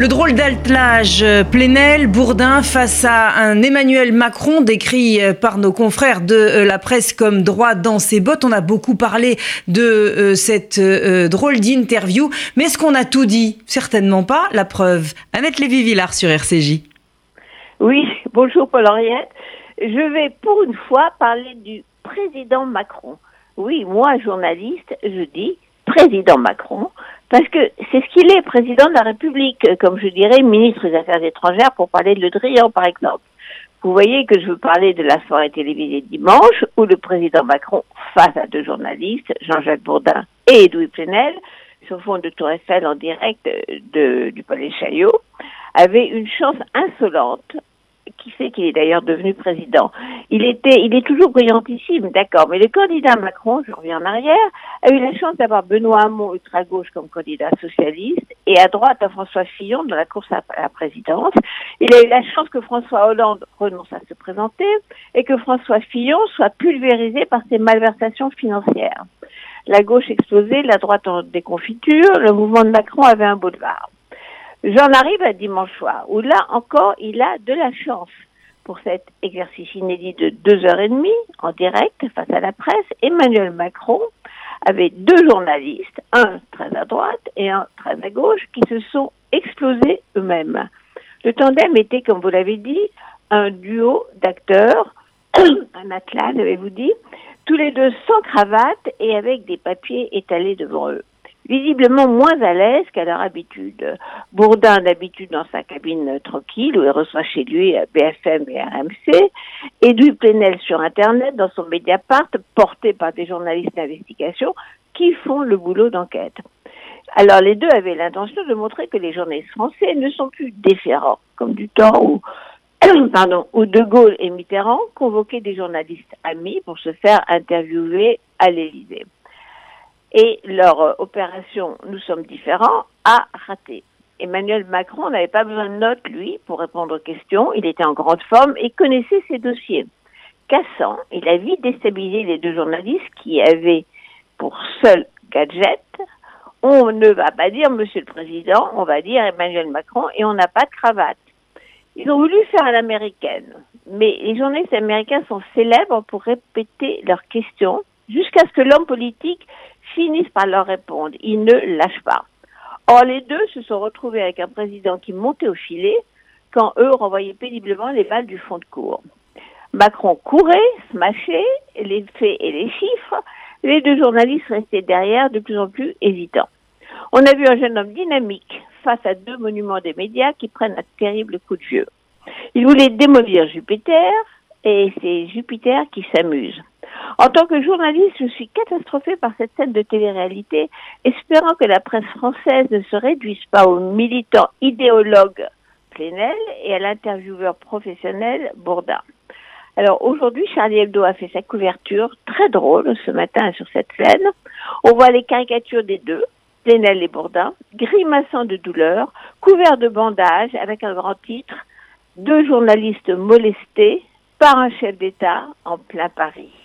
Le drôle d'altelage euh, Plenel, Bourdin face à un Emmanuel Macron décrit euh, par nos confrères de euh, la presse comme droit dans ses bottes. On a beaucoup parlé de cette drôle d'interview, mais est-ce qu'on a tout dit? Certainement pas. La preuve. Annette Lévy-Villard sur RCJ. Oui, bonjour Paul-Henriette. Je vais pour une fois parler du président Macron. Oui, moi, journaliste, je dis président Macron, parce que c'est ce qu'il est, président de la République, comme je dirais, ministre des Affaires étrangères, pour parler de Le Drian, par exemple. Vous voyez que je veux parler de la soirée télévisée dimanche, où le président Macron, face à deux journalistes, Jean-Jacques Bourdin et Edoui Plenel, sur fond de Tour Eiffel en direct de, du Palais Chaillot, avait une chance insolente qui fait qu'il est d'ailleurs devenu président? Il était, il est toujours brillantissime, d'accord, mais le candidat Macron, je reviens en arrière, a eu la chance d'avoir Benoît Hamon ultra-gauche comme candidat socialiste et à droite à François Fillon dans la course à la présidence. Il a eu la chance que François Hollande renonce à se présenter et que François Fillon soit pulvérisé par ses malversations financières. La gauche explosait, la droite en déconfiture, le mouvement de Macron avait un boulevard. J'en arrive à dimanche soir, où là encore, il a de la chance pour cet exercice inédit de deux heures et demie en direct face à la presse. Emmanuel Macron avait deux journalistes, un très à droite et un très à gauche, qui se sont explosés eux-mêmes. Le tandem était, comme vous l'avez dit, un duo d'acteurs, un atlas, avez-vous dit, tous les deux sans cravate et avec des papiers étalés devant eux visiblement moins à l'aise qu'à leur habitude. Bourdin d'habitude dans sa cabine tranquille où il reçoit chez lui BFM et RMC, et du Plenel sur Internet dans son Mediapart porté par des journalistes d'investigation qui font le boulot d'enquête. Alors les deux avaient l'intention de montrer que les journalistes français ne sont plus différents, comme du temps où où De Gaulle et Mitterrand convoquaient des journalistes amis pour se faire interviewer à l'Élysée et leur euh, opération Nous sommes différents a raté. Emmanuel Macron n'avait pas besoin de notes, lui, pour répondre aux questions. Il était en grande forme et connaissait ses dossiers. Cassant, il a vite déstabilisé les deux journalistes qui avaient pour seul gadget on ne va pas dire Monsieur le Président, on va dire Emmanuel Macron et on n'a pas de cravate. Ils ont voulu faire à l'américaine, mais les journalistes américains sont célèbres pour répéter leurs questions jusqu'à ce que l'homme politique finissent par leur répondre. Ils ne lâchent pas. Or, les deux se sont retrouvés avec un président qui montait au filet quand eux renvoyaient péniblement les balles du fond de cour. Macron courait, smashait, les faits et les chiffres. Les deux journalistes restaient derrière, de plus en plus hésitants. On a vu un jeune homme dynamique face à deux monuments des médias qui prennent un terrible coup de vieux. Il voulait démolir Jupiter et c'est Jupiter qui s'amuse. En tant que journaliste, je suis catastrophée par cette scène de télé-réalité, espérant que la presse française ne se réduise pas aux militants idéologues Plenel et à l'intervieweur professionnel Bourdin. Alors aujourd'hui, Charlie Hebdo a fait sa couverture, très drôle ce matin sur cette scène. On voit les caricatures des deux, Plenel et Bourdin, grimaçant de douleur, couverts de bandages avec un grand titre, deux journalistes molestés par un chef d'État en plein Paris.